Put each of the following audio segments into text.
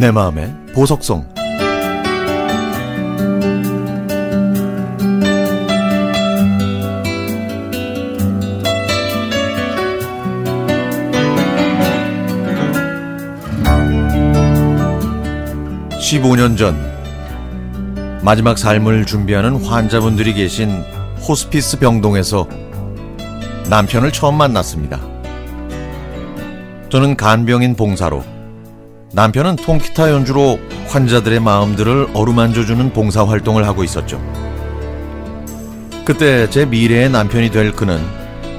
내 마음의 보석성 15년 전 마지막 삶을 준비하는 환자분들이 계신 호스피스 병동에서 남편을 처음 만났습니다. 저는 간병인 봉사로 남편은 통기타 연주로 환자들의 마음들을 어루만져주는 봉사 활동을 하고 있었죠. 그때 제 미래의 남편이 될 그는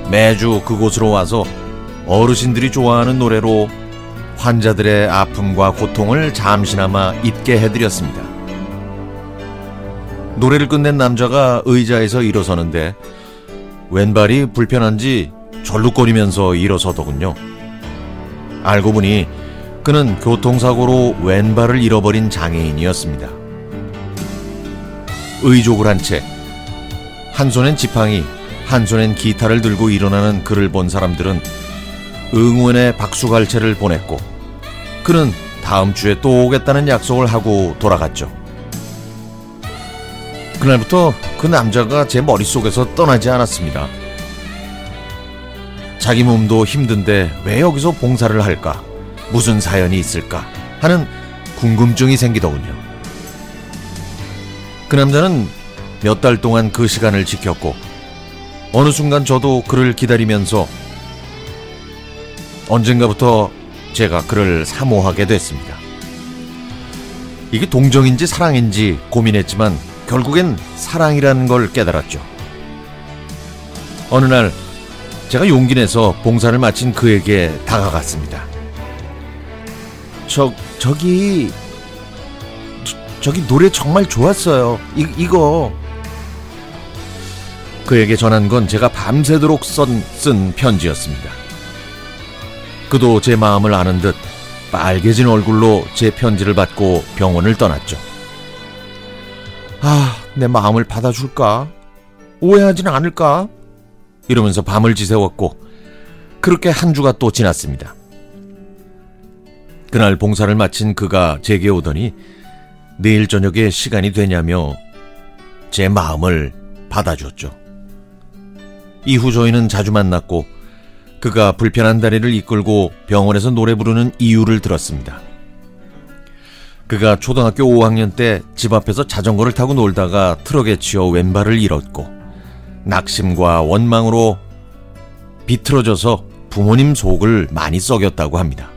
매주 그곳으로 와서 어르신들이 좋아하는 노래로 환자들의 아픔과 고통을 잠시나마 잊게 해드렸습니다. 노래를 끝낸 남자가 의자에서 일어서는데 왼발이 불편한지 절룩거리면서 일어서더군요. 알고 보니 그는 교통사고로 왼발을 잃어버린 장애인이었습니다. 의족을 한 채, 한 손엔 지팡이, 한 손엔 기타를 들고 일어나는 그를 본 사람들은 응원의 박수갈채를 보냈고, 그는 다음 주에 또 오겠다는 약속을 하고 돌아갔죠. 그날부터 그 남자가 제 머릿속에서 떠나지 않았습니다. 자기 몸도 힘든데 왜 여기서 봉사를 할까? 무슨 사연이 있을까? 하는 궁금증이 생기더군요. 그 남자는 몇 달 동안 그 시간을 지켰고, 어느 순간 저도 그를 기다리면서 언젠가부터 제가 그를 사모하게 됐습니다. 이게 동정인지 사랑인지 고민했지만 결국엔 사랑이라는 걸 깨달았죠. 어느 날 제가 용기 내서 봉사를 마친 그에게 다가갔습니다. 저 저기 저, 기 노래 정말 좋았어요. 이, 이거 그에게 전한 건 제가 밤새도록 쓴, 쓴 편지였습니다. 그도 제 마음을 아는 듯 빨개진 얼굴로 제 편지를 받고 병원을 떠났죠. 아, 내 마음을 받아줄까? 오해하지는 않을까? 이러면서 밤을 지새웠고, 그렇게 한 주가 또 지났습니다. 그날 봉사를 마친 그가 제게 오더니 내일 저녁에 시간이 되냐며 제 마음을 받아줬죠. 이후 저희는 자주 만났고 그가 불편한 다리를 이끌고 병원에서 노래 부르는 이유를 들었습니다. 그가 초등학교 5학년 때 집 앞에서 자전거를 타고 놀다가 트럭에 치여 왼발을 잃었고 낙심과 원망으로 비틀어져서 부모님 속을 많이 썩였다고 합니다.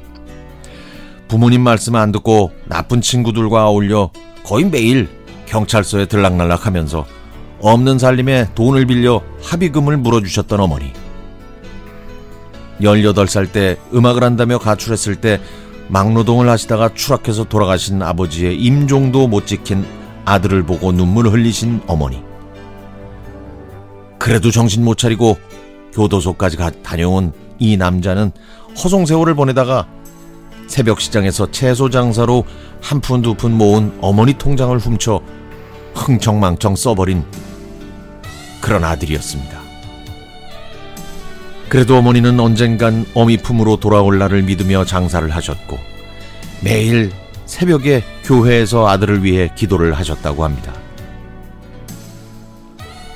부모님 말씀 안 듣고 나쁜 친구들과 어울려 거의 매일 경찰서에 들락날락 하면서 없는 살림에 돈을 빌려 합의금을 물어주셨던 어머니. 18살 때 음악을 한다며 가출했을 때 막노동을 하시다가 추락해서 돌아가신 아버지의 임종도 못 지킨 아들을 보고 눈물 흘리신 어머니. 그래도 정신 못 차리고 교도소까지 가, 다녀온 이 남자는 허송세월을 보내다가 새벽 시장에서 채소 장사로 한 푼 두 푼 모은 어머니 통장을 훔쳐 흥청망청 써버린 그런 아들이었습니다. 그래도 어머니는 언젠간 어미 품으로 돌아올 날을 믿으며 장사를 하셨고 매일 새벽에 교회에서 아들을 위해 기도를 하셨다고 합니다.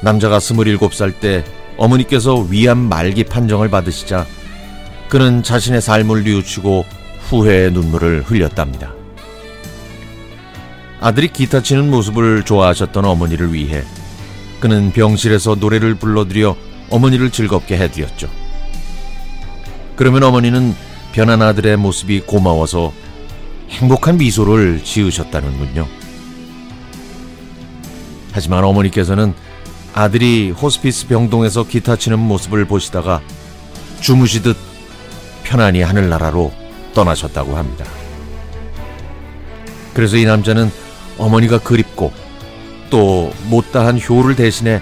남자가 스물일곱 살때 어머니께서 위암 말기 판정을 받으시자 그는 자신의 삶을 뉘우치고 후회의 눈물을 흘렸답니다. 아들이 기타 치는 모습을 좋아하셨던 어머니를 위해 그는 병실에서 노래를 불러드려 어머니를 즐겁게 해드렸죠. 그러면 어머니는 변한 아들의 모습이 고마워서 행복한 미소를 지으셨다는군요. 하지만 어머니께서는 아들이 호스피스 병동에서 기타 치는 모습을 보시다가 주무시듯 편안히 하늘나라로 떠나셨다고 합니다. 그래서 이 남자는 어머니가 그립고 또 못다한 효를 대신해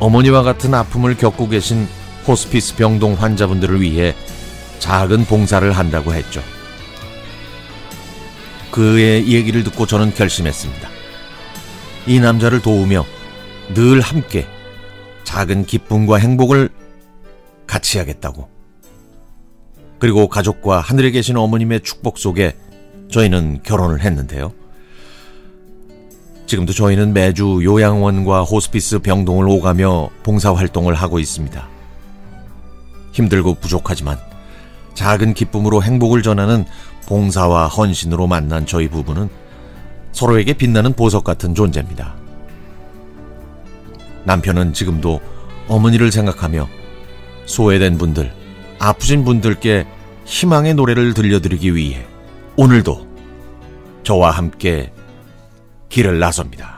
어머니와 같은 아픔을 겪고 계신 호스피스 병동 환자분들을 위해 작은 봉사를 한다고 했죠. 그의 얘기를 듣고 저는 결심했습니다. 이 남자를 도우며 늘 함께 작은 기쁨과 행복을 같이 하겠다고. 그리고 가족과 하늘에 계신 어머님의 축복 속에 저희는 결혼을 했는데요. 지금도 저희는 매주 요양원과 호스피스 병동을 오가며 봉사활동을 하고 있습니다. 힘들고 부족하지만 작은 기쁨으로 행복을 전하는 봉사와 헌신으로 만난 저희 부부는 서로에게 빛나는 보석 같은 존재입니다. 남편은 지금도 어머니를 생각하며 소외된 분들, 아프신 분들께 희망의 노래를 들려드리기 위해 오늘도 저와 함께 길을 나섭니다.